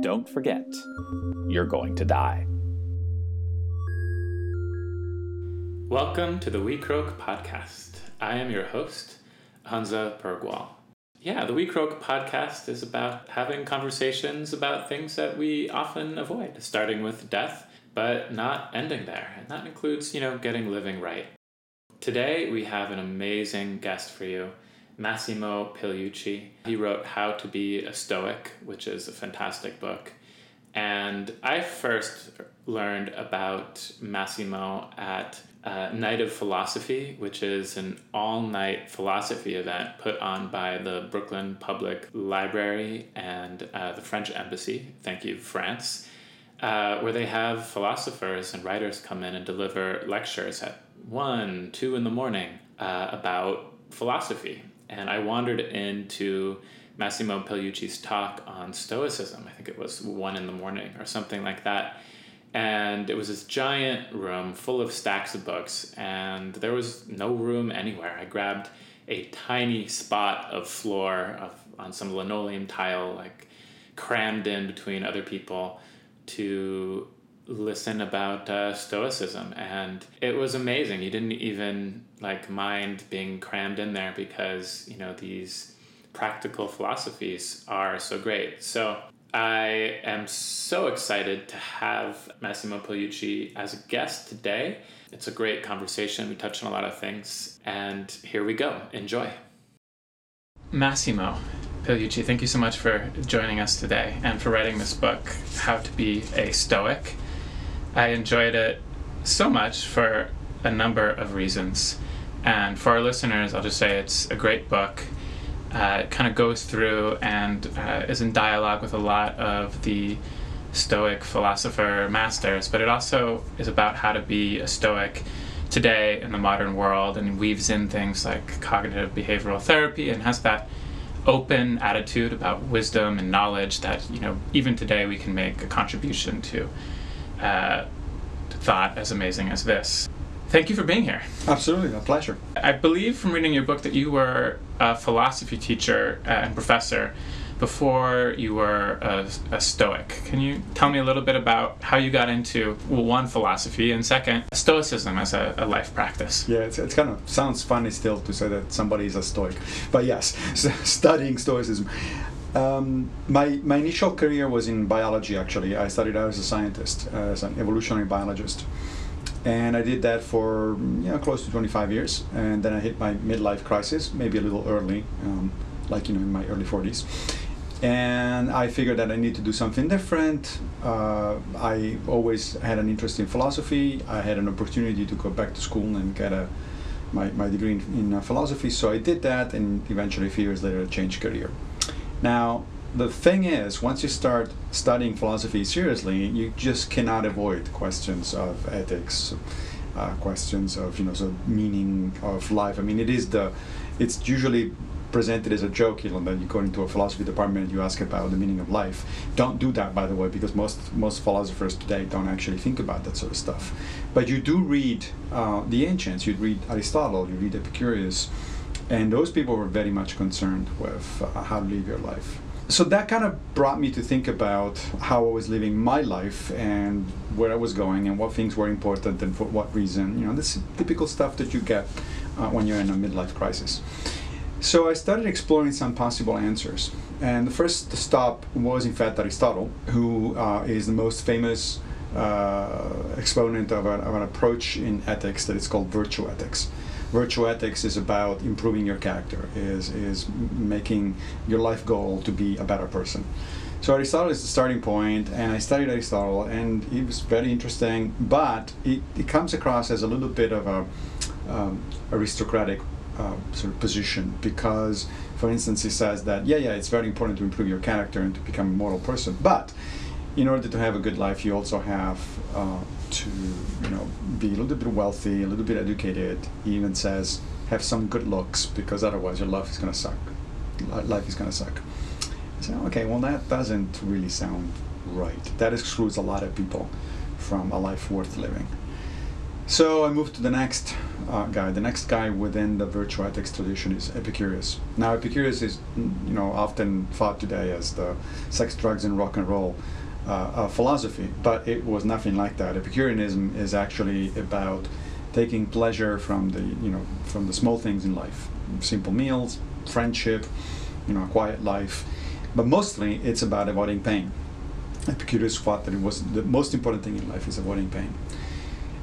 Don't forget, you're going to die. Welcome to the We Croak podcast. I am your host, Hansa Bergwall. Yeah, the We Croak podcast is about having conversations about things that we often avoid, starting with death, but not ending there. And that includes, you know, getting living right. Today, we have an amazing guest for you. Massimo Pigliucci. He wrote How to Be a Stoic, which is a fantastic book. And I first learned about Massimo at uh, Night of Philosophy, which is an all night philosophy event put on by the Brooklyn Public Library and uh, the French Embassy. Thank you, France. Uh, where they have philosophers and writers come in and deliver lectures at 1, 2 in the morning uh, about philosophy and I wandered into Massimo Pigliucci's talk on Stoicism. I think it was one in the morning or something like that. And it was this giant room full of stacks of books, and there was no room anywhere. I grabbed a tiny spot of floor of, on some linoleum tile, like crammed in between other people to listen about uh, stoicism and it was amazing. He didn't even like mind being crammed in there because you know these practical philosophies are so great. So i am so excited to have massimo Pigliucci as a guest today. It's a great conversation. We touched on a lot of things and here we go. Enjoy. Massimo Pigliucci, thank you so much for joining us today and for writing this book, How to Be a Stoic. I enjoyed it so much for a number of reasons. And for our listeners, I'll just say it's a great book. Uh, it kind of goes through and uh, is in dialogue with a lot of the Stoic philosopher masters, but it also is about how to be a Stoic today in the modern world and weaves in things like cognitive behavioral therapy and has that open attitude about wisdom and knowledge that you know even today we can make a contribution to uh, thought as amazing as this. Thank you for being here. Absolutely, a pleasure. I believe from reading your book that you were a philosophy teacher and professor before you were a, a, Stoic. Can you tell me a little bit about how you got into, well, one, philosophy, and second, Stoicism as a, a life practice? Yeah, it's, it's, kind of sounds funny still to say that somebody is a Stoic. But yes, studying Stoicism. Um, my, my initial career was in biology, actually. I started out as a scientist, uh, as an evolutionary biologist. And I did that for you know, close to 25 years. And then I hit my midlife crisis, maybe a little early, um, like you know, in my early 40s. And I figured that I need to do something different. Uh, I always had an interest in philosophy. I had an opportunity to go back to school and get a, my, my degree in, in uh, philosophy. So I did that, and eventually, a few years later, I changed career. Now, the thing is, once you start studying philosophy seriously, you just cannot avoid questions of ethics, uh, questions of you know the meaning of life. I mean, it is the, it's usually presented as a joke, you know, that you go into a philosophy department and you ask about the meaning of life. Don't do that, by the way, because most most philosophers today don't actually think about that sort of stuff. But you do read uh, the ancients. You read Aristotle. You read Epicurus and those people were very much concerned with uh, how to live your life. So that kind of brought me to think about how I was living my life and where I was going and what things were important and for what reason. You know, this typical stuff that you get uh, when you're in a midlife crisis. So I started exploring some possible answers. And the first stop was, in fact, Aristotle, who uh, is the most famous uh, exponent of, a, of an approach in ethics that is called virtue ethics virtue ethics is about improving your character, is is making your life goal to be a better person. So Aristotle is the starting point, and I studied Aristotle, and it was very interesting. But it, it comes across as a little bit of a um, aristocratic uh, sort of position because, for instance, he says that yeah, yeah, it's very important to improve your character and to become a moral person, but in order to have a good life, you also have uh, to you know be a little bit wealthy, a little bit educated. He even says have some good looks because otherwise your life is gonna suck. Life is gonna suck. Say, okay, well that doesn't really sound right. That excludes a lot of people from a life worth living. So I moved to the next uh, guy. The next guy within the virtue ethics tradition is Epicurus. Now, Epicurus is, you know, often thought today as the sex, drugs, and rock and roll uh, philosophy, but it was nothing like that. Epicureanism is actually about taking pleasure from the, you know, from the small things in life, simple meals, friendship, you know, a quiet life, but mostly it's about avoiding pain. Epicurus thought that it was the most important thing in life is avoiding pain.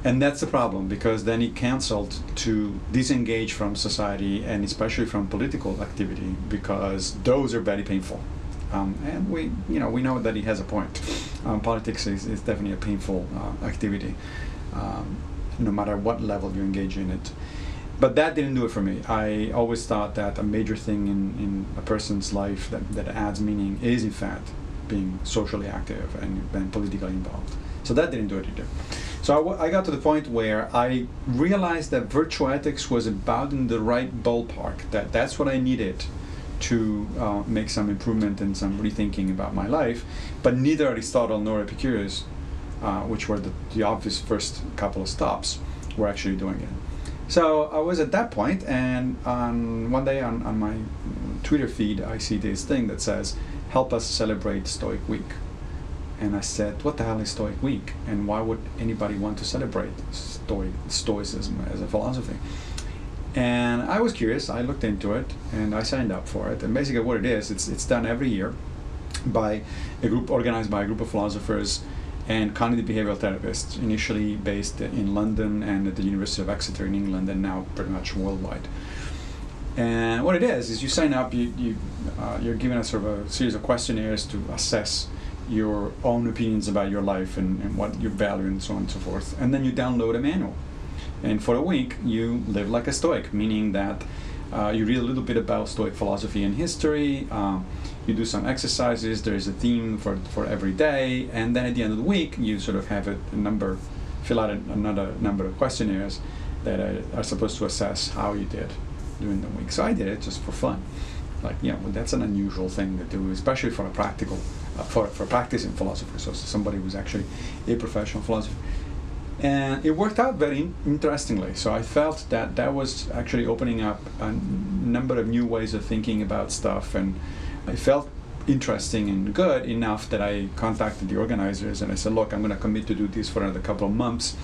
And that's the problem because then he canceled to disengage from society and especially from political activity because those are very painful. Um, and we, you know, we know that he has a point. Um, politics is, is, definitely a painful uh, activity, um, no matter what level you engage in it. But that didn't do it for me. I always thought that a major thing in, in a person's life that, that adds meaning is, in fact, being socially active and, and politically involved. So that didn't do it either. So I, w- I got to the point where I realized that virtue ethics was about in the right ballpark, that that's what I needed to uh, make some improvement and some rethinking about my life. But neither Aristotle nor Epicurus, uh, which were the, the obvious first couple of stops, were actually doing it. So I was at that point, and on one day on, on my Twitter feed, I see this thing that says, Help us celebrate Stoic Week. And I said, What the hell is Stoic Week? And why would anybody want to celebrate Stoic, Stoicism as a philosophy? And I was curious, I looked into it, and I signed up for it. And basically, what it is, it's, it's done every year by a group organized by a group of philosophers and cognitive behavioral therapists, initially based in London and at the University of Exeter in England, and now pretty much worldwide. And what it is is you sign up, you, you uh, you're given a sort of a series of questionnaires to assess your own opinions about your life and, and what you value and so on and so forth, and then you download a manual. And for a week, you live like a Stoic, meaning that uh, you read a little bit about Stoic philosophy and history. Uh, you do some exercises. There is a theme for for every day, and then at the end of the week, you sort of have a, a number, fill out a, another number of questionnaires that are, are, supposed to assess how you did during the week. So I did it just for fun. Like you know, that's an unusual thing to do, especially for a practical, uh, for for practicing philosopher. So somebody who's actually a professional philosopher and it worked out very interestingly. So I felt that that was actually opening up a number of new ways of thinking about stuff, and I felt interesting and good enough that I contacted the organizers and I said, "Look, I'm going to commit to do this for another couple of months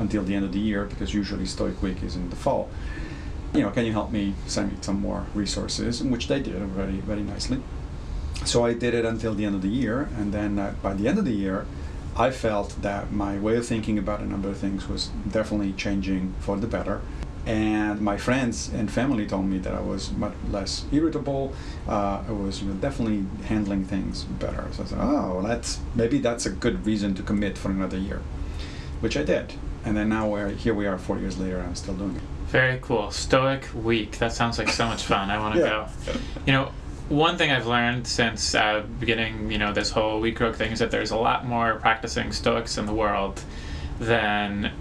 until the end of the year because usually Stoic Week is in the fall. You know, can you help me send me some more resources?" And which they did very, very nicely. So I did it until the end of the year, and then uh, by the end of the year. I felt that my way of thinking about a number of things was definitely changing for the better. And my friends and family told me that I was much less irritable. Uh, I was you know, definitely handling things better. So I said, oh, that's maybe that's a good reason to commit for another year, which I did. And then now we're here. We are four years later. I'm still doing it. Very cool. Stoic week. That sounds like so much fun. I want to yeah. go. You know, one thing I've learned since uh, beginning, you know, this whole WeCroak thing is that there's a lot more practicing Stoics in the world than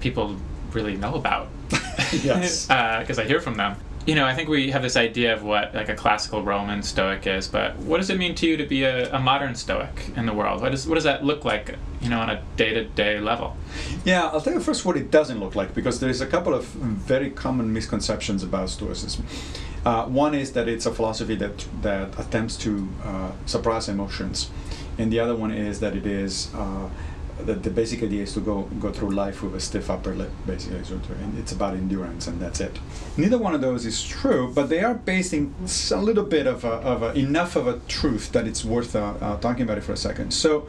people really know about. yes. Because uh, I hear from them. You know, I think we have this idea of what like a classical Roman Stoic is, but what does it mean to you to be a, a modern Stoic in the world? What does what does that look like, you know, on a day to day level? Yeah, I'll tell you first what it doesn't look like because there's a couple of very common misconceptions about Stoicism. Uh, one is that it's a philosophy that that attempts to uh, suppress emotions, and the other one is that it is uh, that the basic idea is to go go through life with a stiff upper lip, basically. To, it's about endurance, and that's it. Neither one of those is true, but they are based in a little bit of, a, of a, enough of a truth that it's worth uh, uh, talking about it for a second. So.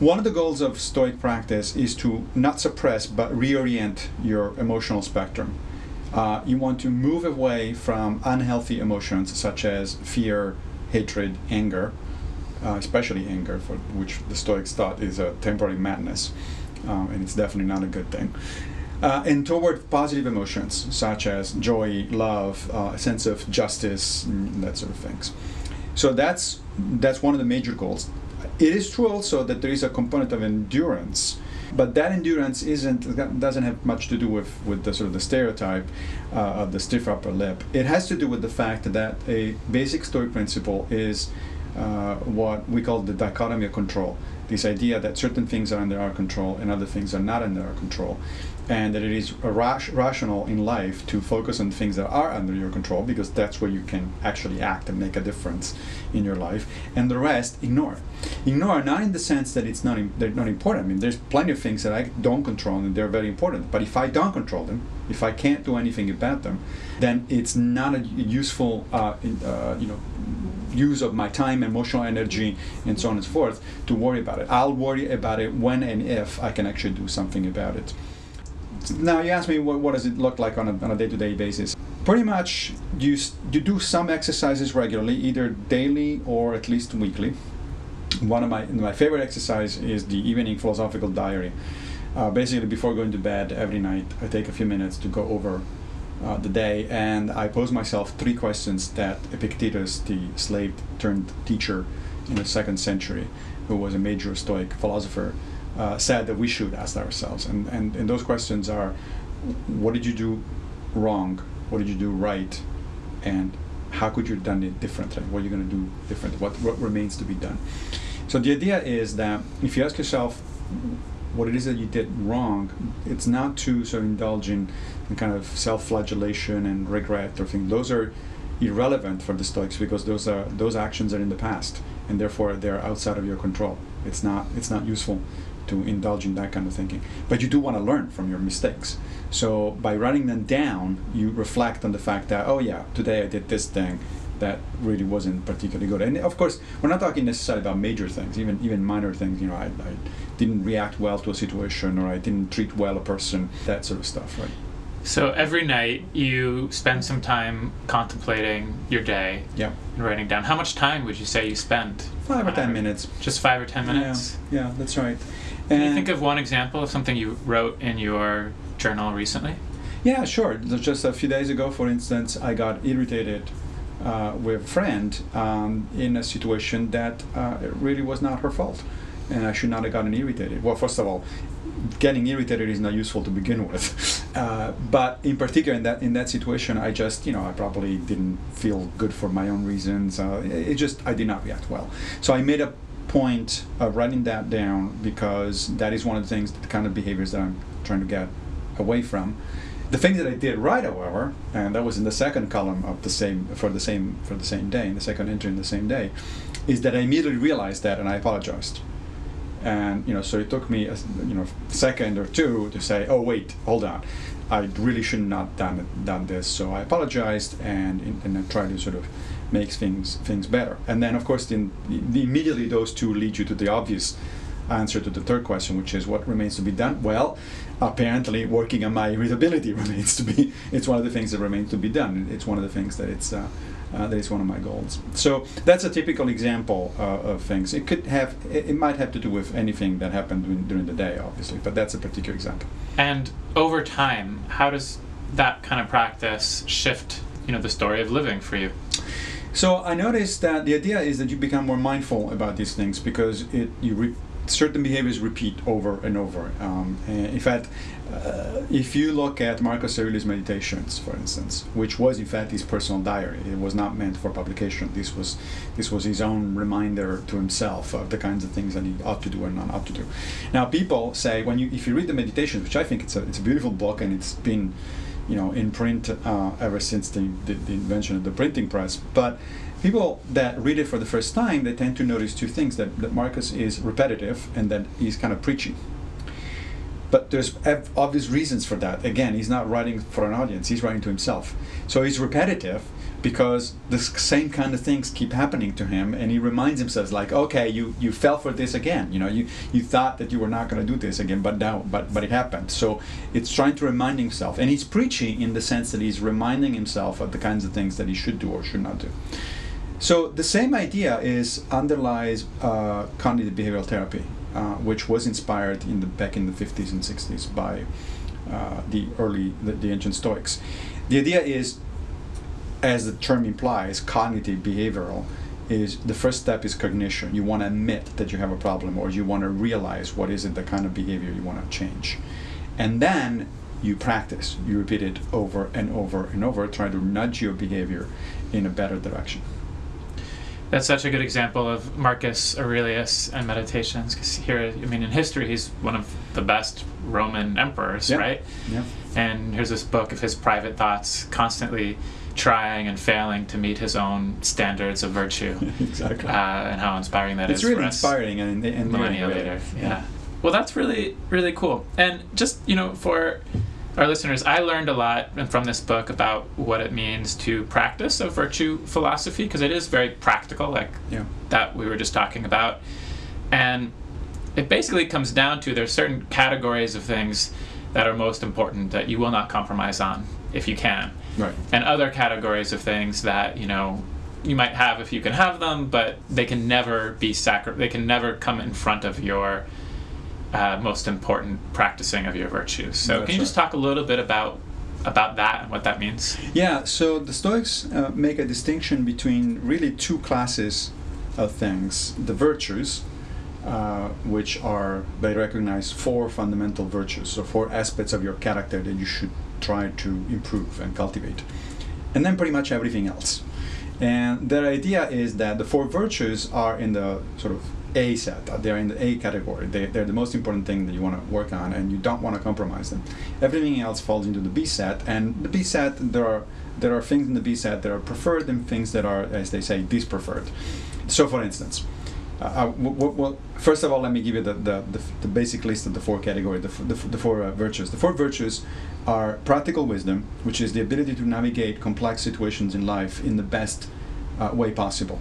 One of the goals of Stoic practice is to not suppress but reorient your emotional spectrum uh, you want to move away from unhealthy emotions such as fear, hatred, anger, uh, especially anger, for which the Stoics thought is a temporary madness, um, and it's definitely not a good thing. Uh, and toward positive emotions such as joy, love, uh, a sense of justice, that sort of things. So that's that's one of the major goals. It is true also that there is a component of endurance but that endurance isn't doesn't have much to do with, with the sort of the stereotype uh, of the stiff upper lip. It has to do with the fact that a basic Stoic principle is uh, what we call the dichotomy of control. This idea that certain things are under our control and other things are not under our control, and that it is rational in life to focus on things that are under your control because that's where you can actually act and make a difference in your life, and the rest ignore. Ignore not in the sense that it's not they're not important. I mean, there's plenty of things that I don't control and they're very important. But if I don't control them, if I can't do anything about them, then it's not a useful, uh, uh, you know, use of my time, emotional energy, and so on and so forth to worry about it. I'll worry about it when and if I can actually do something about it. Now you ask me what, what does it look like on a, on a day-to-day basis. Pretty much you, you do some exercises regularly, either daily or at least weekly. One of my, my favorite exercise is the evening philosophical diary. Uh, basically, before going to bed every night, I take a few minutes to go over uh, the day and I pose myself three questions that Epictetus, the slave turned teacher in the second century, who was a major Stoic philosopher, uh, said that we should ask ourselves. And, and, and those questions are what did you do wrong? What did you do right? And how could you have done it differently? What are you going to do differently? What, what remains to be done? So the idea is that if you ask yourself what it is that you did wrong, it's not to sort of indulge in, in kind of self-flagellation and regret or things. Those are irrelevant for the Stoics because those are those actions are in the past and therefore they're outside of your control. It's not it's not useful to indulge in that kind of thinking. But you do want to learn from your mistakes. So by writing them down, you reflect on the fact that oh yeah, today I did this thing that really wasn't particularly good. And of course, we're not talking necessarily about major things, even even minor things. You know, I, I didn't react well to a situation, or I didn't treat well a person, that sort of stuff, right? So every night you spend some time contemplating your day Yeah, and writing down. How much time would you say you spend? five or ten minutes. Just five or ten minutes. Yeah, yeah, that's right. Can you think of one example of something you wrote in your journal recently? Yeah, sure. Just a few days ago, for instance, I got irritated uh, with a friend um, in a situation that uh, it really was not her fault, and I should not have gotten irritated. Well, first of all, getting irritated is not useful to begin with, uh, but in particular in that in that situation, I just you know I probably didn't feel good for my own reasons. Uh, it just I did not react well, so I made a point of writing that down because that is one of the things, the kind of behaviors that I'm trying to get away from. The thing that I did right, however, and that was in the second column of the same for the same for the same day, in the second entry in the same day, is that I immediately realized that and I apologized. And you know, so it took me a you know second or two to say, oh wait, hold on, I really should not done done this. So I apologized and and I tried to sort of make things things better. And then of course, then the, immediately those two lead you to the obvious answer to the third question, which is what remains to be done. Well, apparently, working on my readability remains to be. It's one of the things that remains to be done. It's one of the things that it's. Uh, uh, that is one of my goals. So that's a typical example uh, of things. It could have, it, it might have to do with anything that happened during, during the day, obviously, but that's a particular example. And over time, how does that kind of practice shift, you know, the story of living for you? So I noticed that the idea is that you become more mindful about these things because it you re- certain behaviors repeat over and over. Um, and in fact, uh, if you look at Marcus Aurelius' Meditations, for instance, which was in fact his personal diary, it was not meant for publication. This was this was his own reminder to himself of the kinds of things that he ought to do and not ought to do. Now, people say when you if you read the Meditations, which I think it's a it's a beautiful book and it's been you know, in print uh, ever since the, the, the invention of the printing press. But people that read it for the first time, they tend to notice two things: that, that Marcus is repetitive and that he's kind of preachy. But there's obvious reasons for that. Again, he's not writing for an audience; he's writing to himself. So he's repetitive because the same kind of things keep happening to him, and he reminds himself, like, "Okay, you you fell for this again. You know, you you thought that you were not going to do this again, but now, but but it happened." So it's trying to remind himself, and he's preaching in the sense that he's reminding himself of the kinds of things that he should do or should not do. So the same idea is underlies uh, cognitive behavioral therapy, uh, which was inspired in the back in the 50s and 60s by uh, the early the, the ancient Stoics. The idea is, as the term implies, cognitive behavioral is the first step is cognition. You want to admit that you have a problem, or you want to realize what is it the kind of behavior you want to change, and then you practice. You repeat it over and over and over, try to nudge your behavior in a better direction. that's such a good example of Marcus Aurelius and meditations because here, I mean, in history, he's one of the best Roman emperors, Yeah. right? Yeah. And here's this book of his private thoughts, constantly trying and failing to meet his own standards of virtue, exactly. uh, and how inspiring that is it's really inspiring and, and millennia really, later. Yeah. Well, that's really really cool. And just you know, for our listeners, I learned a lot from this book about what it means to practice a virtue philosophy because it is very practical, like Yeah. that we were just talking about, and it basically comes down to there's certain categories of things that are most important that you will not compromise on if you can Right. and other categories of things that you know you might have if you can have them, but they can never be sacri- They can never come in front of your uh, most important practicing of your virtues. So, That's can you just talk a little bit about about that and what that means? Yeah, so the Stoics uh, make a distinction between really two classes of things the virtues, uh, which are, they recognize four fundamental virtues, so four aspects of your character that you should try to improve and cultivate, and then pretty much everything else. And their idea is that the four virtues are in the sort of A set, they're in the A category. They, they're the most important thing that you want to work on, and you don't want to compromise them. Everything else falls into the B set, and the B set, there are there are things in the B set that are preferred and things that are, as they say, dispreferred. So, for instance, uh, uh, well, first of all, let me give you the, the, the, the basic list of the four categories, the, the, the four uh, virtues. The four virtues are practical wisdom, which is the ability to navigate complex situations in life in the best uh, way possible,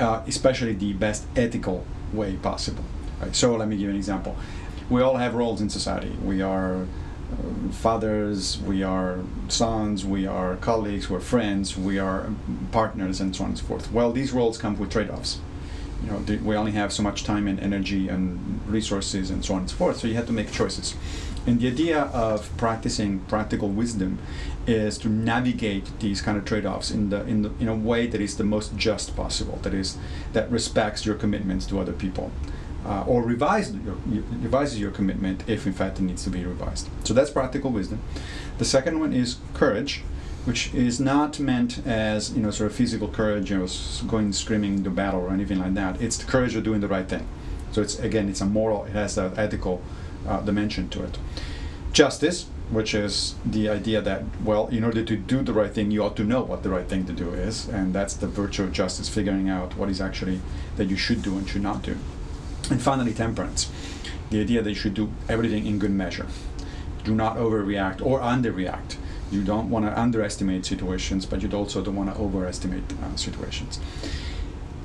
uh, especially the best ethical way possible. Right? So, let me give you an example. We all have roles in society. We are uh, fathers, we are sons, we are colleagues, we're friends, we are um, partners, and so on and so forth. Well, these roles come with trade offs you know we only have so much time and energy and resources and so on and so forth so you have to make choices. And the idea of practicing practical wisdom is to navigate these kind of trade-offs in the in the in a way that is the most just possible that is that respects your commitments to other people uh, or revise your, you- revises your commitment if in fact it needs to be revised. So that's practical wisdom. The second one is courage which is not meant as you know sort of physical courage, you know, going screaming into battle or anything like that. It's the courage of doing the right thing. So it's again, it's a moral, it has that ethical uh, dimension to it. Justice, which is the idea that well, in order to do the right thing, you ought to know what the right thing to do is, and that's the virtue of justice, figuring out what is actually that you should do and should not do. And finally, temperance, the idea that you should do everything in good measure. Do not overreact or underreact. You don't want to underestimate situations, but you also don't want to overestimate uh, situations.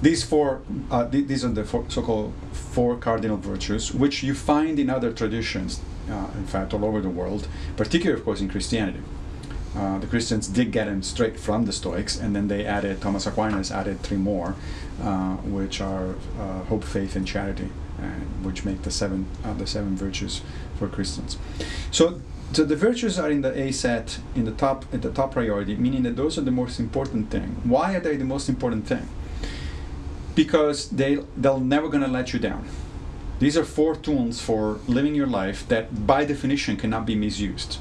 These four, uh, th- these are the so-called four cardinal virtues, which you find in other traditions, uh, in fact, all over the world, particularly, of course, in Christianity. Uh, the Christians did get them straight from the Stoics, and then they added, Thomas Aquinas added three more, uh, which are uh, hope, faith, and charity, which make the seven, the seven virtues for Christians. So, so the virtues are in the A set, in the top, at the top priority, meaning that those are the most important thing. Why are they the most important thing? Because they they're never gonna let you down. These are four tools for living your life that, by definition, cannot be misused.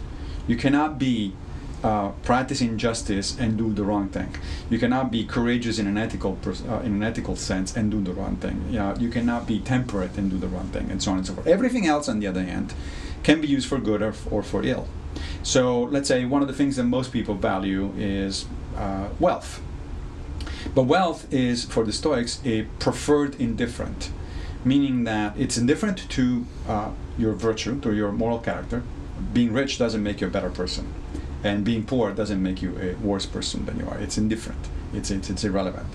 You cannot be uh, practicing justice and do the wrong thing. You cannot be courageous in an ethical uh, in an ethical sense and do the wrong thing. Yeah, you cannot be temperate and do the wrong thing, and so on and so forth. Everything else, on the other hand, can be used for good or, or for ill. So let's say one of the things that most people value is uh, wealth. But wealth is, for the Stoics, a preferred indifferent, meaning that it's indifferent to uh, your virtue, to your moral character. Being rich doesn't make you a better person, and being poor doesn't make you a worse person than you are. It's indifferent. It's it's, it's irrelevant.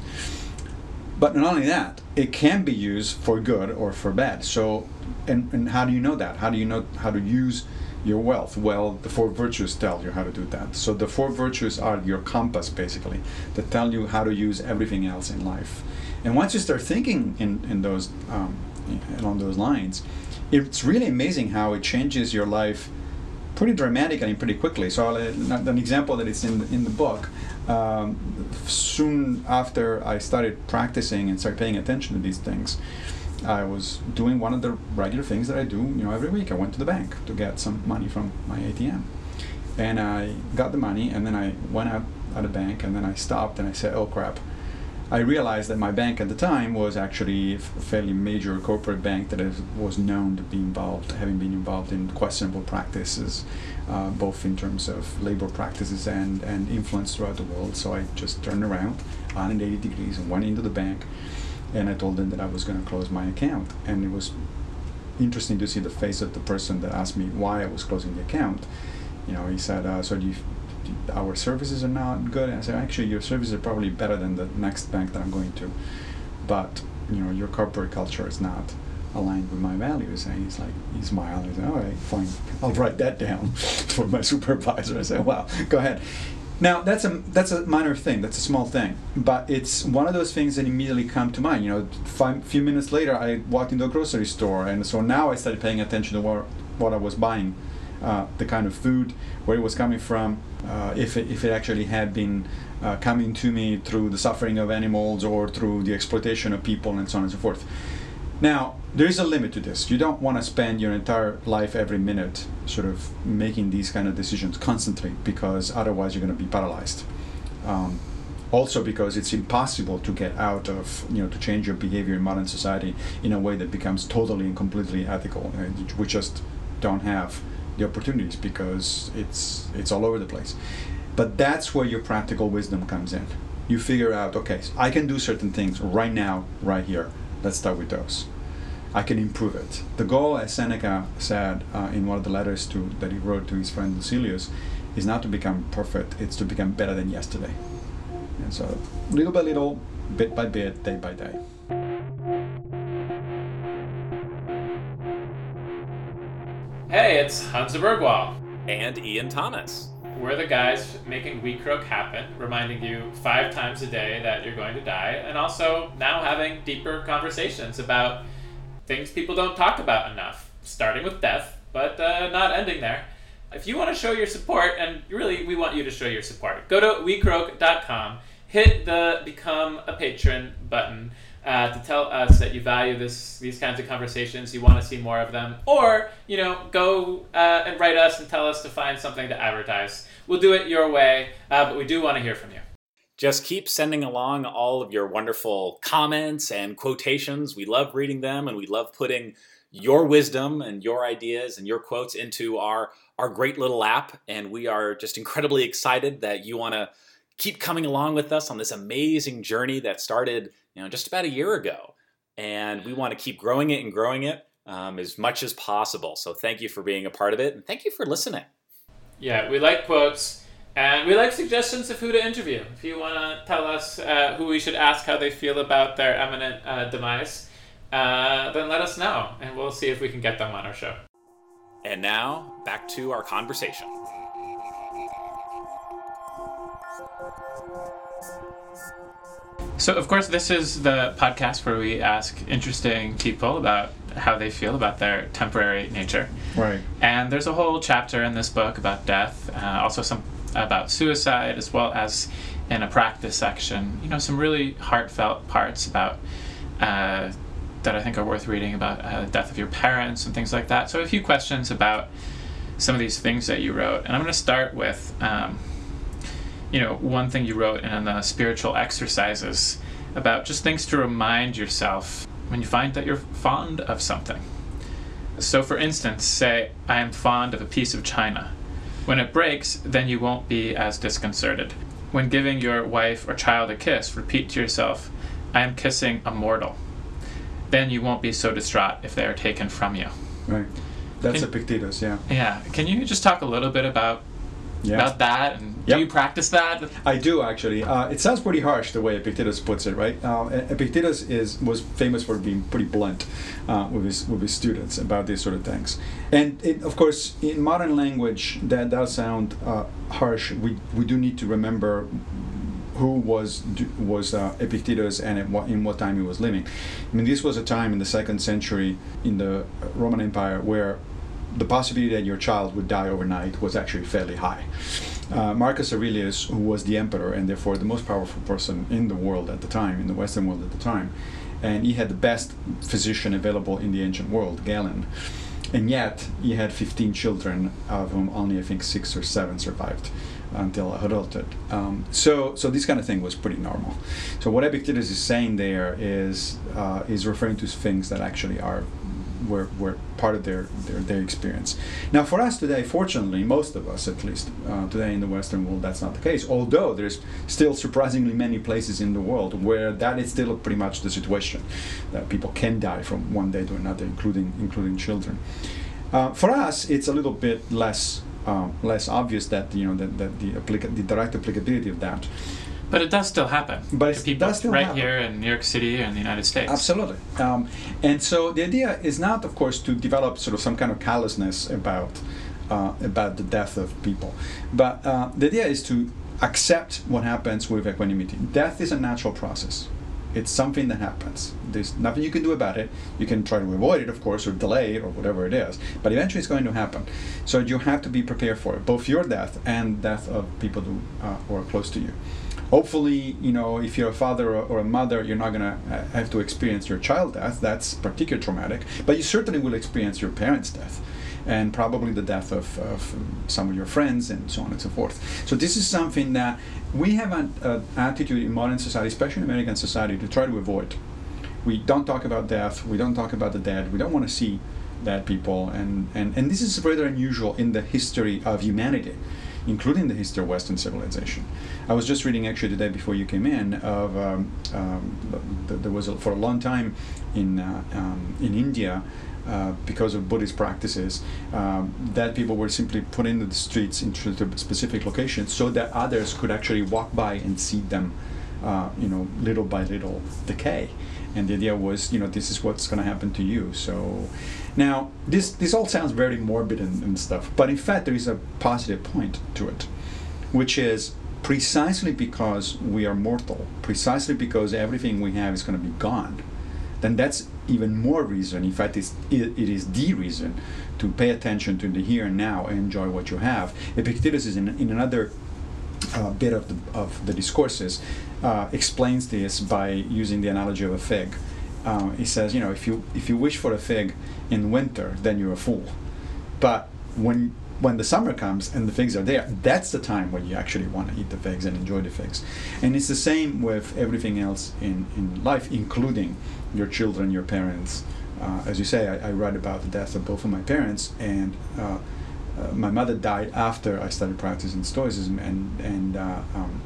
But not only that, it can be used for good or for bad. So, and, and how do you know that? How do you know how to use your wealth? Well, the four virtues tell you how to do that. So the four virtues are your compass, basically, that tell you how to use everything else in life. And once you start thinking in, in those um, along those lines, it's really amazing how it changes your life pretty dramatically and pretty quickly. So an example that is in in the book. Um, soon after I started practicing and started paying attention to these things, I was doing one of the regular things that I do, you know, every week. I went to the bank to get some money from my ATM, and I got the money, and then I went out at the bank, and then I stopped and I said, "Oh crap." I realized that my bank at the time was actually a fairly major corporate bank that is, was known to be involved, having been involved in questionable practices, uh, both in terms of labor practices and, and influence throughout the world. So I just turned around 180 degrees and went into the bank and I told them that I was going to close my account. And it was interesting to see the face of the person that asked me why I was closing the account. You know, he said, uh, "So do you, our services are not good?" And I said, "Actually, your services are probably better than the next bank that I'm going to, but you know, your corporate culture is not." aligned with my values. And he's like, he smiled. He said, all right, fine. I'll write that down for my supervisor. I said, wow, go ahead. Now that's a that's a minor thing. That's a small thing, but it's one of those things that immediately come to mind. You know, five few minutes later, I walked into a grocery store, and so now I started paying attention to what what I was buying, uh, the kind of food, where it was coming from, uh, if it, if it actually had been uh, coming to me through the suffering of animals or through the exploitation of people, and so on and so forth. Now, there is a limit to this. You don't want to spend your entire life every minute sort of making these kind of decisions constantly because otherwise you're going to be paralyzed. Um, also because it's impossible to get out of you know to change your behavior in modern society in a way that becomes totally and completely ethical we just don't have the opportunities because it's it's all over the place but that's where your practical wisdom comes in you figure out okay i can do certain things right now right here let's start with those I can improve it. The goal, as Seneca said uh, in one of the letters to, that he wrote to his friend Lucilius, is not to become perfect, it's to become better than yesterday. And so, little by little, bit by bit, day by day. Hey, it's Hansa Bergwall. And Ian Thomas. We're the guys making We Croak happen, reminding you five times a day that you're going to die, and also now having deeper conversations about things people don't talk about enough, starting with death, but uh, not ending there. If you want to show your support, and really we want you to show your support, go to wecroak.com, hit the become a patron button uh, to tell us that you value this these kinds of conversations, you want to see more of them, or you know go uh, and write us and tell us to find something to advertise. We'll do it your way, uh, but we do want to hear from you. Just keep sending along all of your wonderful comments and quotations. We love reading them and we love putting your wisdom and your ideas and your quotes into our our great little app and we are just incredibly excited that you want to keep coming along with us on this amazing journey that started you know just about a year ago and we want to keep growing it and growing it um, as much as possible so thank you for being a part of it and thank you for listening yeah we like quotes and we like suggestions of who to interview. If you want to tell us uh, who we should ask how they feel about their eminent uh, demise, uh, then let us know, and we'll see if we can get them on our show. And now, back to our conversation. So, of course, this is the podcast where we ask interesting people about how they feel about their temporary nature. Right. And there's a whole chapter in this book about death, uh, also some about suicide, as well as in a practice section, you know, some really heartfelt parts about uh, that I think are worth reading about uh, death of your parents and things like that. So a few questions about some of these things that you wrote, and I'm going to start with, um, you know, one thing you wrote in the spiritual exercises about just things to remind yourself when you find that you're fond of something. So, for instance, say, I am fond of a piece of china when it breaks, then you won't be as disconcerted. When giving your wife or child a kiss, repeat to yourself, I am kissing a mortal. Then you won't be so distraught if they are taken from you. Right. That's Can- Epictetus, yeah. Yeah. Can you just talk a little bit about Yeah. about that and Yep. do you practice that? I do actually. Uh, it sounds pretty harsh the way Epictetus puts it, right? Uh, Epictetus is was famous for being pretty blunt uh, with his with his students about these sort of things, and it, of course, in modern language, that does sound uh, harsh. We we do need to remember who was was uh, Epictetus and at what, in what time he was living. I mean, this was a time in the second century in the Roman Empire where the possibility that your child would die overnight was actually fairly high. Uh, Marcus Aurelius, who was the emperor and therefore the most powerful person in the world at the time, in the Western world at the time, and he had the best physician available in the ancient world, Galen. And yet, he had 15 children, of whom only I think six or seven survived. until adulthood. Um, so, so this kind of thing was pretty normal. So what Epictetus is saying there is uh, is referring to things that actually are were, were part of their, their, their experience. Now, for us today, fortunately, most of us at least, uh, today in the Western world, that's not the case. Although there's still surprisingly many places in the world where that is still pretty much the situation, that people can die from one day to another, including including children. Uh, for us, it's a little bit less uh, less obvious that you know that, that the, applica- the direct applicability of that. But it does still happen. But it people does still right happen. here in New York City and the United States. Absolutely. Um, and so the idea is not, of course, to develop sort of some kind of callousness about uh, about the death of people, but uh, the idea is to accept what happens with equanimity. Death is a natural process. It's something that happens. There's nothing you can do about it. You can try to avoid it, of course, or delay it, or whatever it is. But eventually, it's going to happen. So you have to be prepared for it, both your death and death of people who, uh, who are close to you hopefully you know if you're a father or, a mother you're not going to uh, have to experience your child death. That's particularly traumatic. But you certainly will experience your parents death and probably the death of, of some of your friends and so on and so forth. So this is something that we have an uh, attitude in modern society especially in american society to try to avoid. We don't talk about death. We don't talk about the dead. We don't want to see dead people. And, and, and this is rather unusual in the history of humanity including the history of Western civilization. I was just reading actually the day before you came in of um, um, th- there was a, for a long time in uh, um, in India. Uh, because of Buddhist practices, um, that people were simply put into the streets into specific locations so that others could actually walk by and see them, uh, you know, little by little decay. And the idea was, you know, this is what's going to happen to you. So, now this this all sounds very morbid and, and stuff, but in fact there is a positive point to it, which is precisely because we are mortal, precisely because everything we have is going to be gone, then that's even more reason. In fact, it's, it, it is the reason to pay attention to the here and now and enjoy what you have. Epictetus is in, in another uh, bit of the, of the discourses uh, explains this by using the analogy of a fig. Uh, he says, you know, if you if you wish for a fig in winter, then you're a fool. But when when the summer comes and the figs are there, that's the time when you actually want to eat the figs and enjoy the figs. And it's the same with everything else in, in life, including your children, your parents. Uh, as you say, I, I read about the death of both of my parents, and uh, uh, my mother died after I started practicing Stoicism, and and uh, um,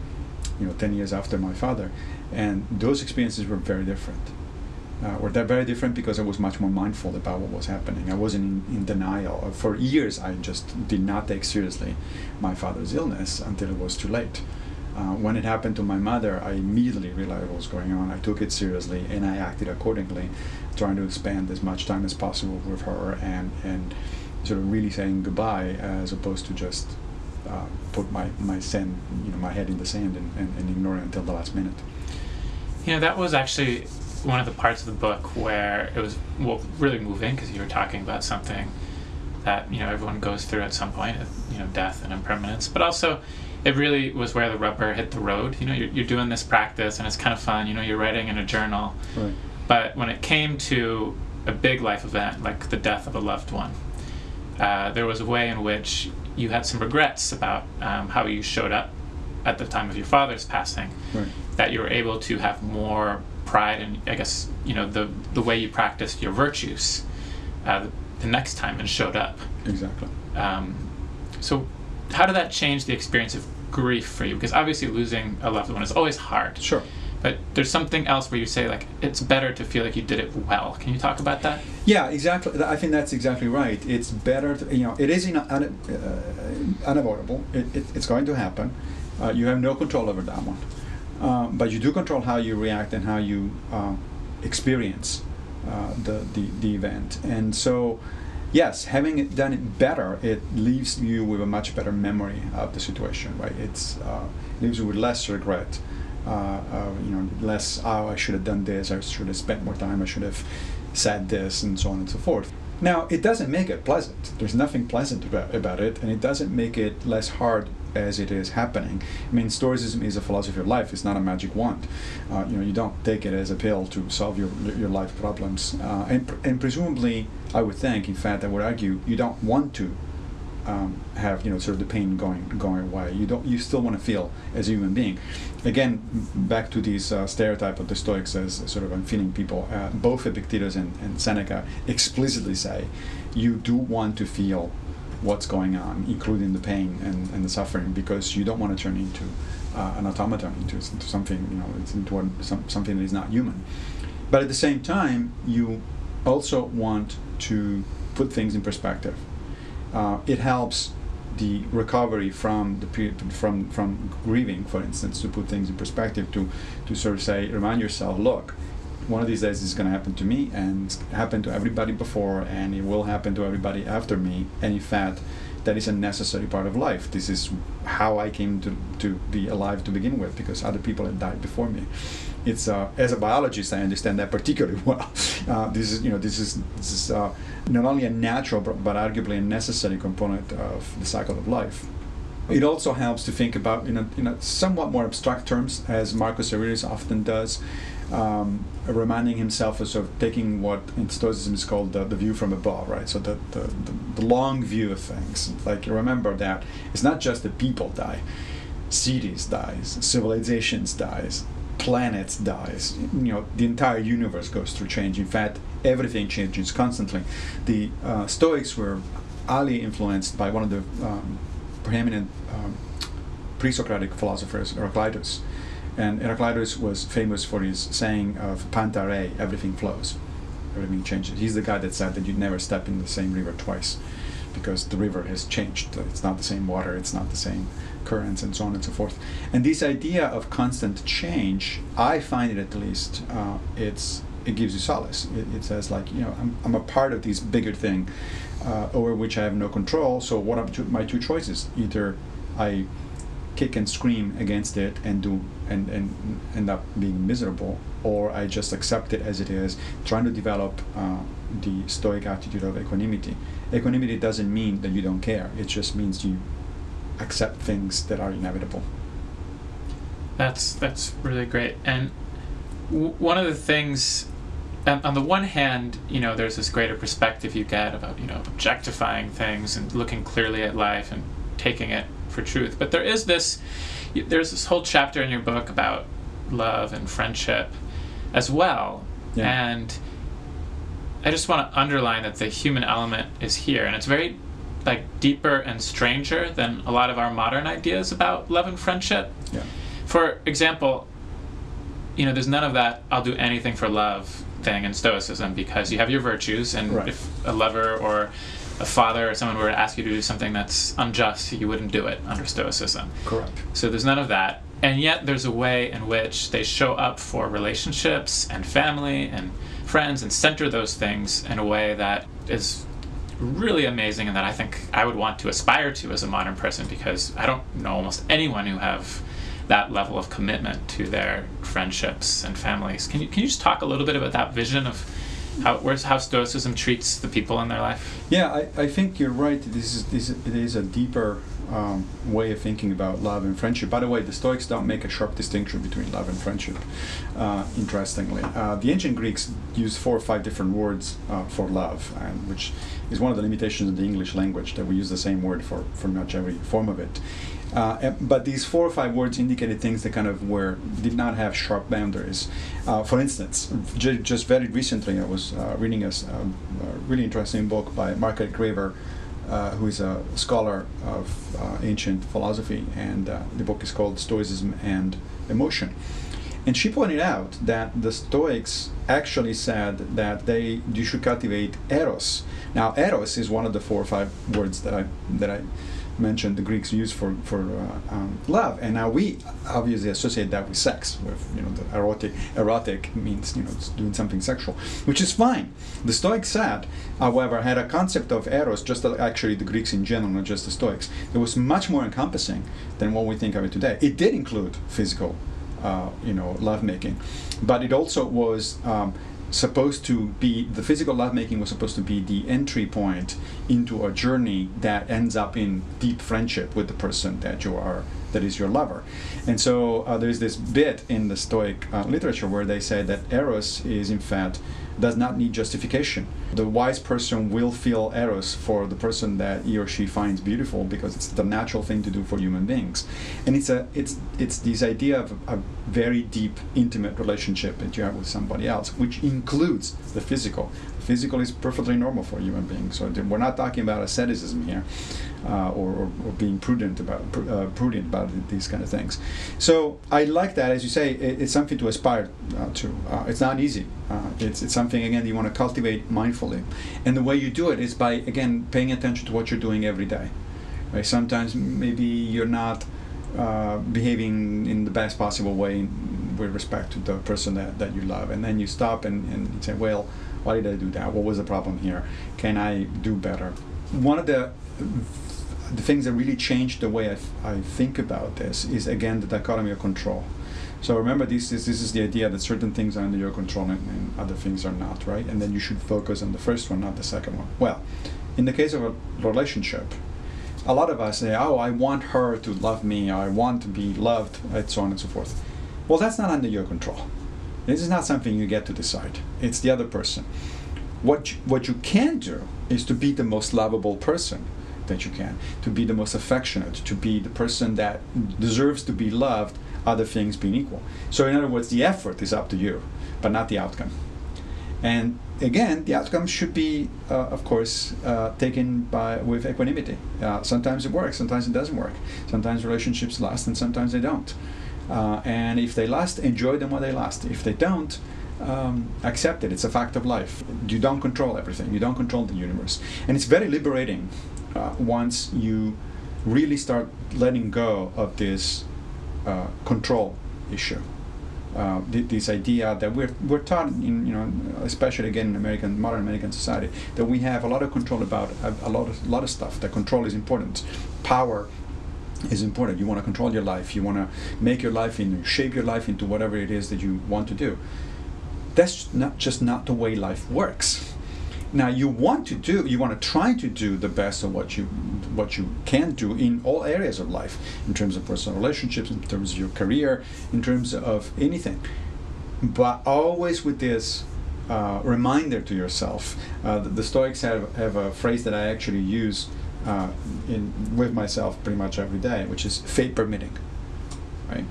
you know, ten years after my father, and those experiences were very different uh, were very different because I was much more mindful about what was happening. I wasn't in, in denial. For years, I just did not take seriously my father's illness until it was too late. Uh, when it happened to my mother, I immediately realized what was going on. I took it seriously and I acted accordingly, trying to spend as much time as possible with her and, and sort of really saying goodbye as opposed to just uh, put my, my sand, you know, my head in the sand and, and, and ignore it until the last minute. Know, that was actually one of the parts of the book where it was well really moving because you were talking about something that you know everyone goes through at some point, you know, death and impermanence, but also it really was where the rubber hit the road. You know, you're, you're doing this practice and it's kind of fun. You know, you're writing in a journal, Right. but when it came to a big life event like the death of a loved one, uh, there was a way in which you had some regrets about um, how you showed up at the time of your father's passing. Right. That you were able to have more pride and I guess you know the the way you practiced your virtues uh, the, next time and showed up. Exactly. Um, so, how did that change the experience of grief for you? Because obviously losing a loved one is always hard. Sure. But there's something else where you say like it's better to feel like you did it well. Can you talk about that? Yeah, exactly. I think that's exactly right. It's better, to, you know, it is in, un, uh, unavoidable. It, it, it's going to happen. Uh, you have no control over that one. Um, but you do control how you react and how you uh, experience uh, the, the, the event. And so, yes, having it done it better, it leaves you with a much better memory of the situation, right? It's uh, leaves you with less regret. Uh, uh, you know, less. Oh, I should have done this. I should have spent more time. I should have said this, and so on and so forth. Now, it doesn't make it pleasant. There's nothing pleasant about, about it, and it doesn't make it less hard as it is happening. I mean, Stoicism is a philosophy of life. It's not a magic wand. Uh, you know, you don't take it as a pill to solve your your life problems. Uh, and and presumably, I would think, in fact, I would argue, you don't want to um, have you know sort of the pain going going away. You don't you still want to feel as a human being. Again, back to this uh, stereotype of the Stoics as sort of unfeeling people. Uh, both Epictetus and, and Seneca explicitly say you do want to feel what's going on, including the pain and, and the suffering, because you don't want to turn into uh, an automaton, into, into something you know, into a, some, something that is not human. But at the same time, you also want to put things in perspective. Uh, it helps the recovery from the period from from grieving, for instance, to put things in perspective, to to sort of say, remind yourself, look, one of these days it's going to happen to me, and it's happened to everybody before, and it will happen to everybody after me. In fact, that is a necessary part of life. This is how I came to, to be alive to begin with, because other people had died before me it's uh, as a biologist I understand that particularly well. Uh, this is you know this is this is uh, not only a natural but, but, arguably a necessary component of the cycle of life. It also helps to think about in a, in a somewhat more abstract terms, as Marcus Aurelius often does, um, reminding himself of sort of taking what in Stoicism is called the, the view from above, right? So the, the, the, long view of things. Like remember that it's not just the people die, cities dies, civilizations dies, planets dies, you know, the entire universe goes through change. In fact, everything changes constantly. The uh, Stoics were highly influenced by one of the um, preeminent um, pre-Socratic philosophers, Heraclitus. And Heraclitus was famous for his saying of "Panta rhei," everything flows, everything changes. He's the guy that said that you'd never step in the same river twice because the river has changed. It's not the same water, it's not the same currents, and so on and so forth. And this idea of constant change, I find it at least, uh, it's it gives you solace. It, it, says like you know I'm, I'm a part of this bigger thing uh, over which I have no control. So what are my two choices? Either I kick and scream against it and do and, and end up being miserable, or I just accept it as it is, trying to develop uh, the stoic attitude of equanimity. Equanimity doesn't mean that you don't care. It just means you accept things that are inevitable. That's that's really great. And w- one of the things, um, on the one hand, you know, there's this greater perspective you get about you know objectifying things and looking clearly at life and taking it for truth. But there is this, there's this whole chapter in your book about love and friendship, as well. Yeah. And I just want to underline that the human element is here, and it's very like deeper and stranger than a lot of our modern ideas about love and friendship. Yeah. For example, you know, there's none of that "I'll do anything for love" thing in Stoicism because you have your virtues, and right. if a lover or a father or someone were to ask you to do something that's unjust, you wouldn't do it under Stoicism. Correct. So there's none of that. And yet there's a way in which they show up for relationships and family and friends and center those things in a way that is really amazing and that I think I would want to aspire to as a modern person because I don't know almost anyone who have that level of commitment to their friendships and families. Can you can you just talk a little bit about that vision of how where's how Stoicism treats the people in their life? Yeah, I, I think you're right. This is this it is a deeper um, way of thinking about love and friendship. By the way, the Stoics don't make a sharp distinction between love and friendship. Uh, interestingly, uh, the ancient Greeks used four or five different words uh, for love, and which is one of the limitations of the English language that we use the same word for for much every form of it. Uh, but these four or five words indicated things that kind of were did not have sharp boundaries. Uh, for instance, j- just very recently, I was uh, reading a, a, really interesting book by Margaret Graver, uh, who is a scholar of uh, ancient philosophy, and the book is called Stoicism and Emotion. And she pointed out that the Stoics actually said that they you should cultivate eros. Now, eros is one of the four or five words that I that I mentioned the Greeks use for for uh, um, love, and now we obviously associate that with sex. With you know the erotic erotic means you know doing something sexual, which is fine. The Stoics said, however, had a concept of eros, just actually the Greeks in general, not just the Stoics. It was much more encompassing than what we think of it today. It did include physical, uh, you know, lovemaking, but it also was. Um, supposed to be the physical lovemaking was supposed to be the entry point into a journey that ends up in deep friendship with the person that you are that is your lover. And so uh, there's this bit in the stoic uh, literature where they say that eros is in fact does not need justification. The wise person will feel eros for the person that he or she finds beautiful because it's the natural thing to do for human beings. And it's a it's it's this idea of a very deep, intimate relationship that you have with somebody else, which includes the physical. Physical is perfectly normal for human beings. So we're not talking about asceticism here, uh, or, or, or, being prudent about uh, prudent about these kind of things. So I like that, as you say, it, it's something to aspire uh, to. Uh, it's not easy. Uh, it's, it's something again you want to cultivate mindfully, and the way you do it is by again paying attention to what you're doing every day. Right? Sometimes maybe you're not uh, behaving in the best possible way with respect to the person that, that you love, and then you stop and, and say, well, why did I do that? What was the problem here? Can I do better? One of the the things that really changed the way I, I think about this is again the dichotomy of control. So remember, this is this is the idea that certain things are under your control and, and, other things are not, right? And then you should focus on the first one, not the second one. Well, in the case of a relationship, a lot of us say, "Oh, I want her to love me. I want to be loved," and so on and so forth. Well, that's not under your control. This is not something you get to decide. It's the other person. What you, what you can do is to be the most lovable person that you can, to be the most affectionate, to be the person that deserves to be loved, other things being equal. So, in other words, the effort is up to you, but not the outcome. And again, the outcome should be, uh, of course, uh, taken by with equanimity. Uh, sometimes it works, sometimes it doesn't work. Sometimes relationships last, and sometimes they don't. Uh, and if they last, enjoy them while they last. If they don't, um, accept it. It's a fact of life. You don't control everything. You don't control the universe, and it's very liberating uh, once you really start letting go of this uh, control issue. Uh, th- this idea that we're, we're taught in you know especially again in American modern American society that we have a lot of control about a, a lot of a lot of stuff that control is important power is important. You want to control your life. You want to make your life in shape your life into whatever it is that you want to do. That's not just not the way life works. Now you want to do, you want to try to do the best of what you what you can do in all areas of life, in terms of personal relationships, in terms of your career, in terms of anything, but always with this uh, reminder to yourself. Uh, the, the, Stoics have, have a phrase that I actually use uh, in with myself pretty much every day, which is fate permitting, right?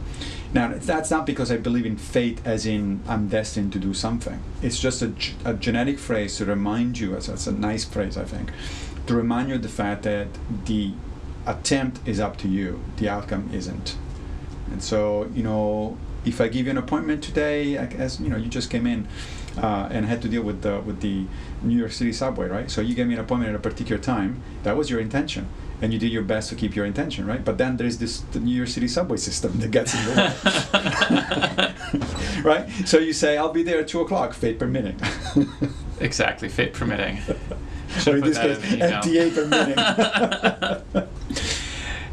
Now, that's not because I believe in fate as in I'm destined to do something. It's just a, a genetic phrase to remind you, it's, it's a nice phrase, I think, to remind you of the fact that the attempt is up to you, the outcome isn't. And so, you know, if I give you an appointment today, as you know, you just came in uh, and had to deal with the with the New York City subway, right? So you gave me an appointment at a particular time. That was your intention and you did your best to keep your intention, right? But then there's this the New York City subway system that gets in the way, right? So you say, "I'll be there at two o'clock, fate permitting." exactly, fate permitting. so in this case, in MTA permitting.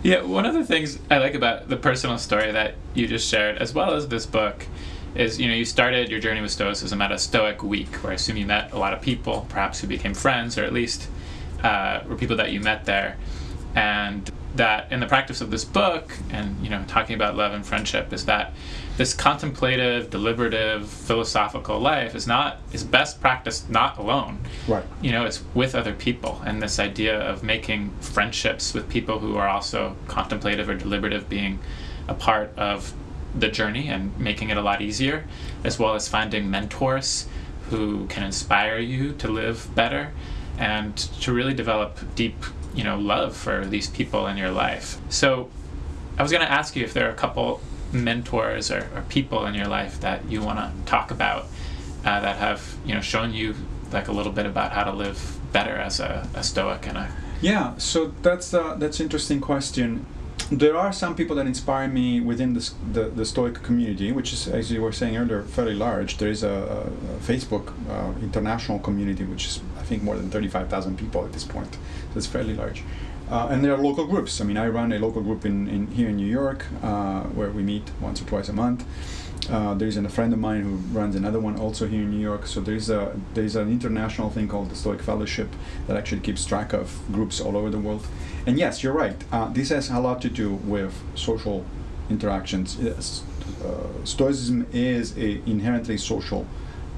yeah, one of the things I like about the personal story that you just shared, as well as this book, is you know you started your journey with Stoicism at a Stoic week, where I assume you met a lot of people, perhaps who became friends, or at least uh, were people that you met there. And that in the practice of this book and you know talking about love and friendship is that this contemplative deliberative philosophical life is not is best practiced not alone. Right. You know it's with other people and this idea of making friendships with people who are also contemplative or deliberative being a part of the journey and making it a lot easier as well as finding mentors who can inspire you to live better and to really develop deep you know love for these people in your life. So I was going to ask you if there are a couple mentors or, or people in your life that you want to talk about uh, that have you know shown you like a little bit about how to live better as a, a stoic and a yeah so that's that's interesting question there are some people that inspire me within the, the, the, Stoic community, which is, as you were saying earlier, fairly large. There is a, a Facebook uh, international community, which is, I think, more than 35,000 people at this point. So it's fairly large. Uh, and there are local groups. I mean, I run a local group in, in here in New York uh, where we meet once or twice a month. Uh, there's a friend of mine who runs another one also here in New York. So there's a there's an international thing called the Stoic Fellowship that actually keeps track of groups all over the world. And yes, you're right. Uh, this has a lot to do with social interactions. Uh, Stoicism is a inherently social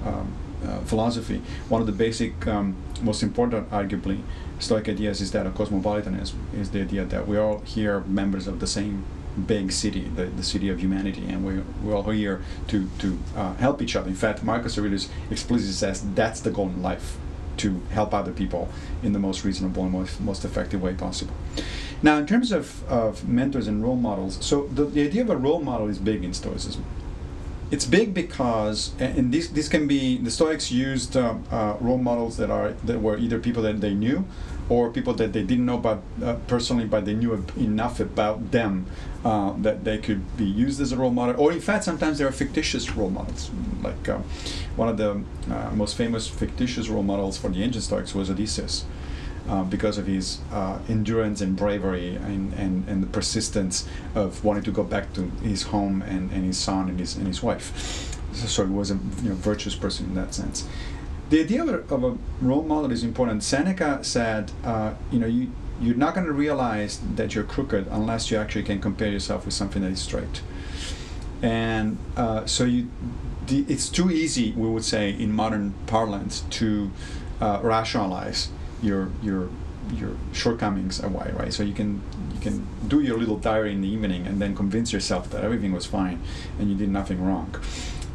um, uh, philosophy, one of the basic, um, most important, arguably, Stoic ideas is that of cosmopolitanism is the idea that we're all here members of the same big city, the, the city of humanity, and we're, we're all here to, to uh, help each other. In fact, Marcus Aurelius explicitly says that's the goal in life to help other people in the most reasonable and most, most effective way possible. Now, in terms of, of mentors and role models, so the, the idea of a role model is big in Stoicism. It's big because, and this, this can be, the Stoics used uh, uh, role models that are that were either people that they knew or people that they didn't know about uh, personally, but they knew enough about them uh, that they could be used as a role model. Or in fact, sometimes there are fictitious role models. Like uh, one of the uh, most famous fictitious role models for the ancient Stoics was Odysseus. Uh, because of his uh, endurance and bravery and, and, and the persistence of wanting to go back to his home and, and his son and his, and his wife. So, so he was a you know, virtuous person in that sense the idea of a, of a, role model is important. Seneca said, uh, you know, you, you're not going to realize that you're crooked unless you actually can compare yourself with something that is straight. And uh, so you, the, it's too easy, we would say, in modern parlance, to uh, rationalize your your your shortcomings away, right? So you can you can do your little diary in the evening and then convince yourself that everything was fine and you did nothing wrong.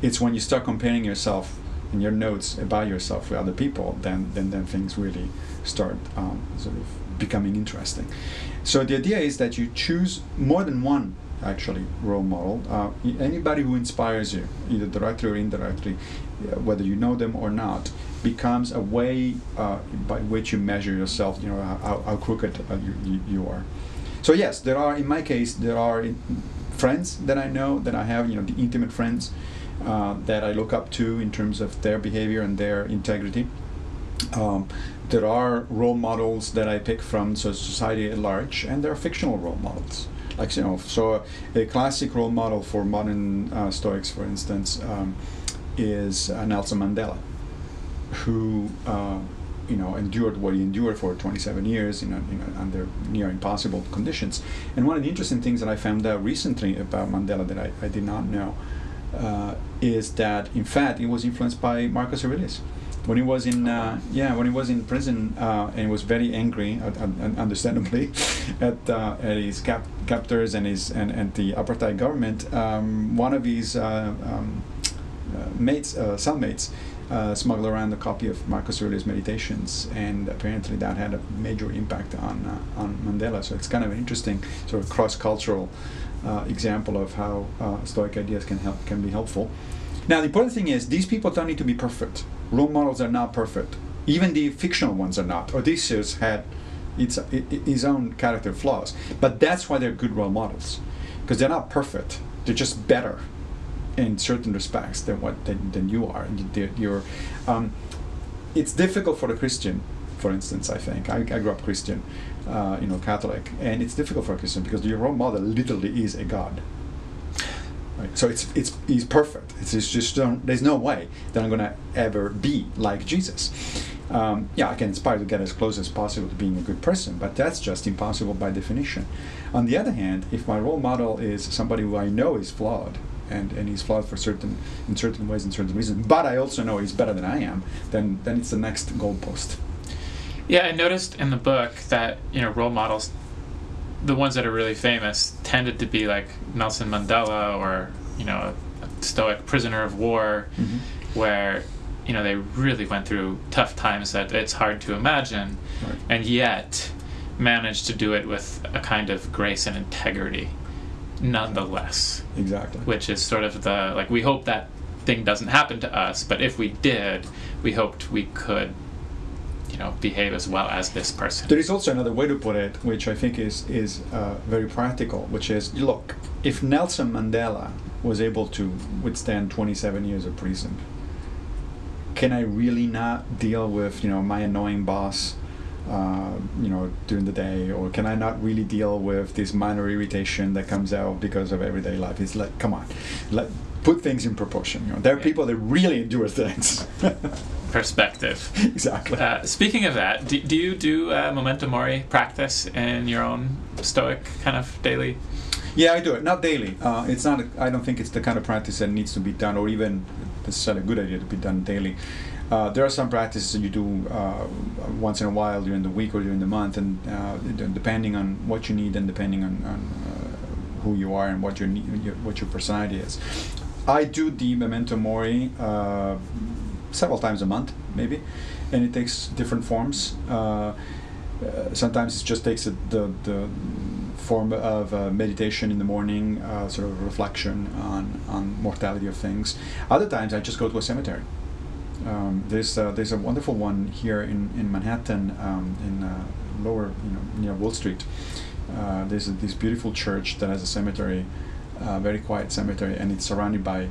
It's when you start comparing yourself in your notes about yourself with other people, then then, then things really start um, sort of becoming interesting. So the idea is that you choose more than one actually role model. Uh, anybody who inspires you, either directly or indirectly, uh, whether you know them or not, becomes a way uh, by which you measure yourself. You know how, how crooked uh, you, you are. So yes, there are in my case there are friends that I know that I have. You know the intimate friends uh, that I look up to in terms of their behavior and their integrity. Um, there are role models that I pick from so society at large, and there are fictional role models. Like you know, so a classic role model for modern uh, Stoics, for instance, um, is uh, Nelson Mandela, who uh, you know endured what he endured for 27 years under near impossible conditions. And one of the interesting things that I found out recently about Mandela that I, I did not know uh, is that in fact he was influenced by Marcus Aurelius. When he was in uh, yeah when he was in prison uh, and he was very angry, understandably, at uh, at his cap- captors and his and, and the apartheid government, um, one of his uh, um, uh, mates cellmates smuggled around a copy of Marcus Aurelius' Meditations, and apparently that had a major impact on on Mandela. So it's kind of an interesting sort of cross-cultural uh, example of how uh, Stoic ideas can help can be helpful. Now, the important thing is these people don't need to be perfect. Role models are not perfect. Even the fictional ones are not. Odysseus had its, his own character flaws, but that's why they're good role models, because they're not perfect. They're just better in certain respects than what than, than you are. You're, um, it's difficult for a Christian, for instance. I think I, I grew up Christian uh, you know, Catholic, and it's difficult for a Christian because your role model literally is a God. Right? So it's it's he's perfect. It's, it's just there's no way that I'm going to ever be like Jesus. Um, yeah, I can aspire to get as close as possible to being a good person, but that's just impossible by definition. On the other hand, if my role model is somebody who I know is flawed, and, and he's flawed for certain in certain ways and certain reasons, but I also know he's better than I am, then then it's the next goalpost. Yeah, I noticed in the book that you know role models, the ones that are really famous, tended to be like Nelson Mandela or you know a stoic prisoner of war, mm-hmm. where you know they really went through tough times that it's hard to imagine, right. and yet managed to do it with a kind of grace and integrity, nonetheless. Exactly. Which is sort of the like we hope that thing doesn't happen to us, but if we did, we hoped we could know behave as well as this person. There is also another way to put it, which I think is is uh, very practical, which is look, if Nelson Mandela was able to withstand 27 years of prison, can I really not deal with you know my annoying boss? Uh, you know, during the day, or can I not really deal with this minor irritation that comes out because of everyday life? It's like, come on, let put things in proportion. You know, there are yeah. people that really endure things. perspective. exactly. Uh, speaking of that, do, do you do uh, memento mori practice in your own Stoic kind of daily? Yeah, I do it. Not daily. Uh, it's not. I don't think it's the kind of practice that needs to be done, or even necessarily a good idea to be done daily. Uh, there are some practices that you do uh, once in a while during the week or during the month, and uh, depending on what you need and depending on, on uh, who you are and what your, your, what your personality is. I do the memento mori uh, several times a month, maybe, and it takes different forms. Uh, sometimes it just takes a, the the form of uh, meditation in the morning, uh, sort of reflection on, on mortality of things. Other times I just go to a cemetery. Um, there's uh, there's a wonderful one here in in Manhattan, um, in uh, lower you know near Wall Street. Uh, there's a, this beautiful church that has a cemetery, uh, very quiet cemetery, and it's surrounded by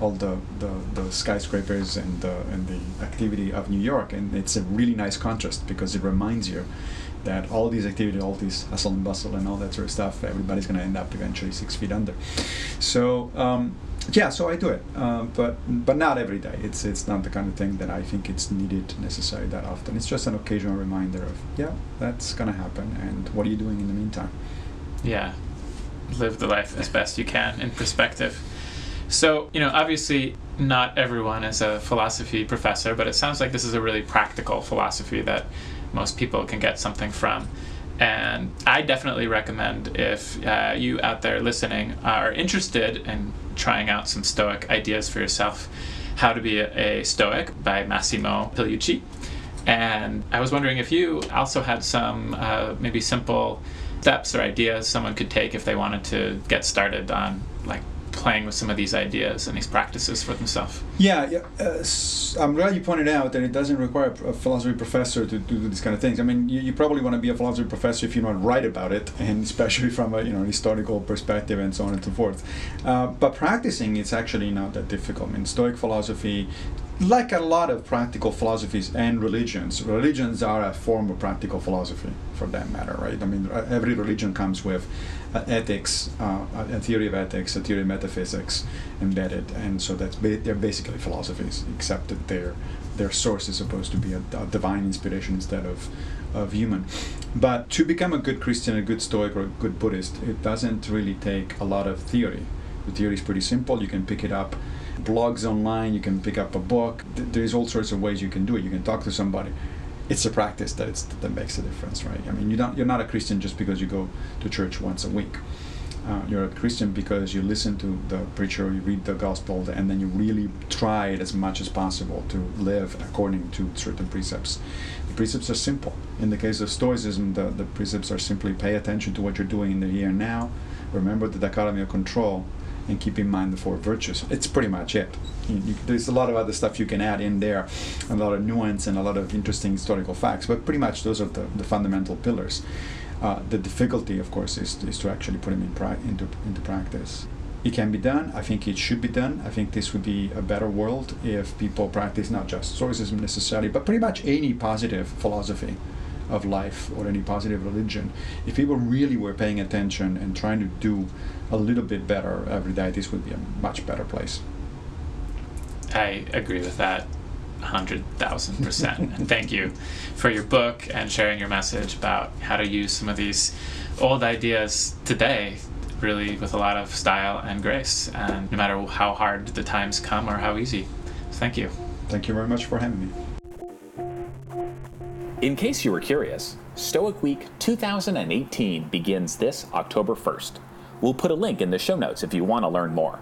all the, the, the skyscrapers and the and the activity of New York, and it's a really nice contrast because it reminds you that all these activity, all these hustle and bustle and all that sort of stuff, everybody's going to end up eventually six feet under. So um, yeah, so I do it, uh, but but not every day. It's it's not the kind of thing that I think it's needed necessary that often. It's just an occasional reminder of yeah, that's going to happen, and what are you doing in the meantime? Yeah, live the life as best you can in perspective. So, you know, obviously not everyone is a philosophy professor, but it sounds like this is a really practical philosophy that most people can get something from. And I definitely recommend if uh, you out there listening are interested in trying out some Stoic ideas for yourself, How to Be a, Stoic by Massimo Pigliucci. And I was wondering if you also had some uh, maybe simple steps or ideas someone could take if they wanted to get started on like playing with some of these ideas and these practices for themselves. Yeah, yeah. Uh, I'm glad you pointed out that it doesn't require a philosophy professor to, to do these kind of things. I mean, you, you, probably want to be a philosophy professor if you want to write about it, and especially from a you know historical perspective and so on and so forth. Uh, but practicing it's actually not that difficult. I mean, Stoic philosophy like a lot of practical philosophies and religions, religions are a form of practical philosophy for that matter, right? I mean, every religion comes with uh, ethics, uh, a theory of ethics, a theory of metaphysics embedded, and so that's ba- they're basically philosophies, except that their their source is supposed to be a, a divine inspiration instead of of human. But to become a good Christian, a good Stoic, or a good Buddhist, it doesn't really take a lot of theory. The theory is pretty simple. You can pick it up blogs online, you can pick up a book. There's all sorts of ways you can do it. You can talk to somebody. It's the practice that it's that makes a difference, right? I mean, you don't you're not a Christian just because you go to church once a week. Uh, you're a Christian because you listen to the preacher, you read the gospel, and then you really try it as much as possible to live according to certain precepts. The precepts are simple. In the case of Stoicism, the, the precepts are simply pay attention to what you're doing in the here and now, remember the dichotomy of control, and keep in mind the four virtues. It's pretty much it. You, you, there's a lot of other stuff you can add in there, a lot of nuance and a lot of interesting historical facts, but pretty much those are the, the fundamental pillars. Uh, the difficulty, of course, is, is to actually put them in pra- into, into practice. It can be done. I think it should be done. I think this would be a better world if people practice not just Stoicism necessarily, but pretty much any positive philosophy of life or any positive religion. If people really were paying attention and trying to do a little bit better every day, this would be a much better place. I agree with that. 100,000%. and thank you for your book and sharing your message about how to use some of these old ideas today, really with a lot of style and grace, and no matter how hard the times come or how easy. thank you. Thank you very much for having me. In case you were curious, Stoic Week 2018 begins this October 1st. We'll put a link in the show notes if you want to learn more.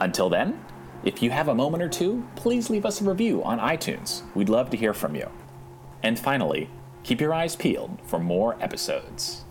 Until then, if you have a moment or two, please leave us a review on iTunes. We'd love to hear from you. And finally, keep your eyes peeled for more episodes.